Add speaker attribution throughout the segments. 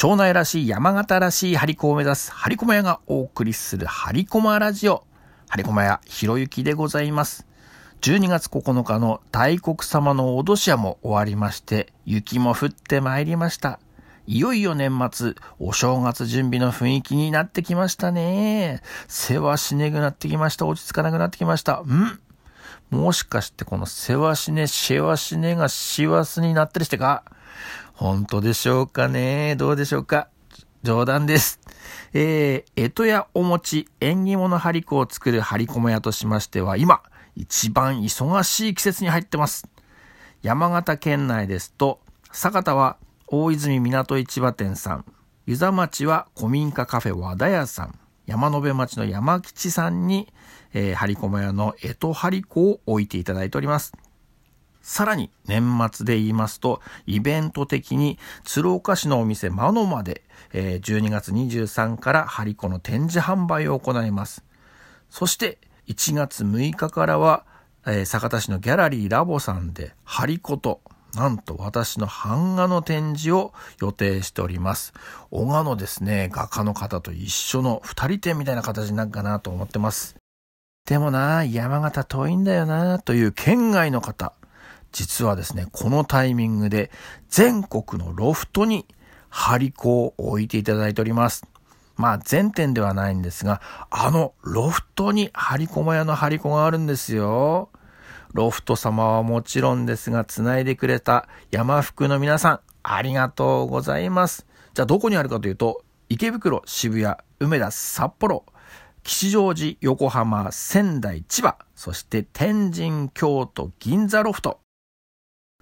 Speaker 1: 庄内らしい山形らしい張り子を目指す張り駒屋がお送りする張り駒ラジオ。張り駒屋ひろゆきでございます。12月9日の大黒様の脅し屋も終わりまして、雪も降ってまいりました。いよいよ年末、お正月準備の雰囲気になってきましたね。世話しねぐなってきました。落ち着かなくなってきました。んもしかしてこの世話しね、シェワしねが師走になってるしてか？本当でしょうかね？どうでしょうか？冗談です。えー、えとやお餅、縁起物張り子を作る張り子も屋としましては、今、一番忙しい季節に入ってます。山形県内ですと、酒田は大泉港市場店さん、湯沢町は古民家カフェ和田屋さん、山辺町の山吉さんに、えー、張り子も屋の江戸張り子を置いていただいております。さらに年末で言いますと、イベント的に鶴岡市のお店マノマで、えー、12月23から張り子の展示販売を行います。そして1月6日からは、えー、酒田市のギャラリーラボさんで張り子となんと私の版画の展示を予定しております。小画のですね、画家の方と一緒の二人展みたいな形になるかなと思ってます。でもな、山形遠いんだよな、という県外の方。実はですね、このタイミングで全国のロフトに張り子を置いていただいております。まあ全店ではないんですが、あのロフトに張り子屋の張り子があるんですよ。ロフト様はもちろんですが、繋いでくれた山福の皆さん、ありがとうございます。じゃあどこにあるかというと、池袋、渋谷、梅田、札幌、吉祥寺、横浜、仙台、千葉、そして天神、京都、銀座ロフト。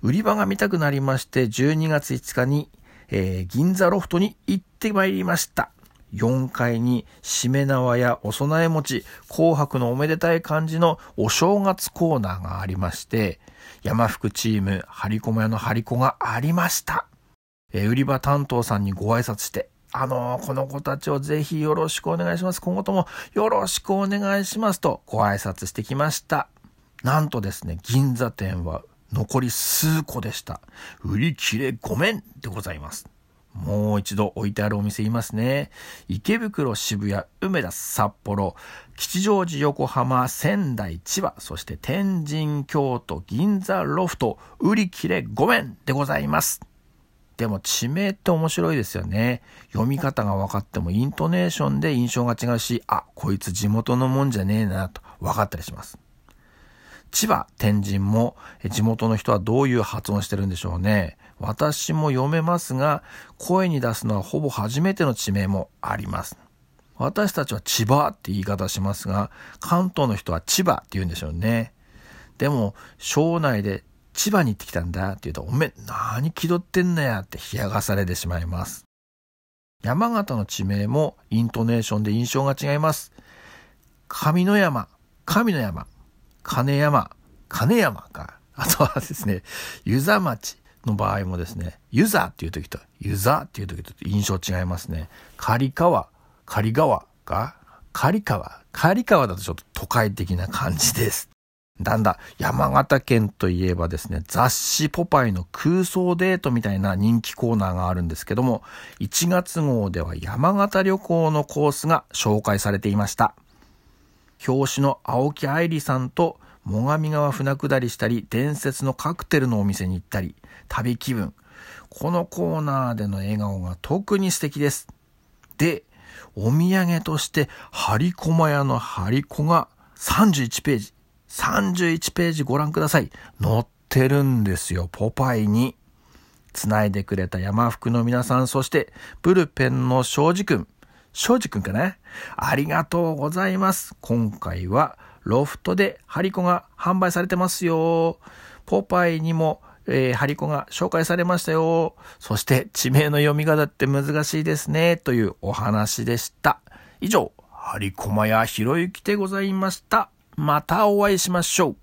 Speaker 1: 売り場が見たくなりまして、12月5日に、えー、銀座ロフトに行ってまいりました。4階にしめ縄やお供え餅、紅白のおめでたい感じのお正月コーナーがありまして、山福チーム、張り込屋の張り子がありました。えー、売り場担当さんにご挨拶して、あのー、この子たちをぜひよろしくお願いします。今後ともよろしくお願いしますとご挨拶してきました。なんとですね、銀座店は残り数個でした。売り切れごめんでございます。もう一度置いてあるお店いますね。池袋、渋谷、梅田、札幌、吉祥寺、横浜、仙台、千葉、そして天神、京都、銀座、ロフト、売り切れごめんでございます。でも地名って面白いですよね。読み方が分かってもイントネーションで印象が違うし、あ、こいつ地元のもんじゃねえなと分かったりします。千葉、天神も地元の人はどういう発音してるんでしょうね。私も読めますが、声に出すのはほぼ初めての地名もあります。私たちは千葉って言い方しますが、関東の人は千葉って言うんでしょうね。でも、省内で千葉に行ってきたんだって言うと、おめえ何気取ってんのやって冷やがされてしまいます。山形の地名もイントネーションで印象が違います。上の山、神の山、金山、金山か。あとはですね、湯沢町の場合もですね、湯沢っていう時と湯沢っていう時と印象違いますね。刈川、刈川か刈川、刈川だとちょっと都会的な感じです。だんだん山形県といえばですね、雑誌ポパイの空想デートみたいな人気コーナーがあるんですけども、1月号では山形旅行のコースが紹介されていました。表紙の青木愛理さんと最上川船下りしたり、伝説のカクテルのお店に行ったり、旅気分。このコーナーでの笑顔が特に素敵です。で、お土産として、ハリコマ屋のハリコが31ページ。31ページご覧ください。載ってるんですよ、ポパイに。繋いでくれた山福の皆さん、そして、ブルペンの庄司くん。庄司くんかな？ありがとうございます。今回は、ロフトでハリコが販売されてますよ。ポパイにも、えー、ハリコが紹介されましたよ。そして地名の読み方って難しいですね。というお話でした。以上、ハリコマやひろゆきでございました。またお会いしましょう。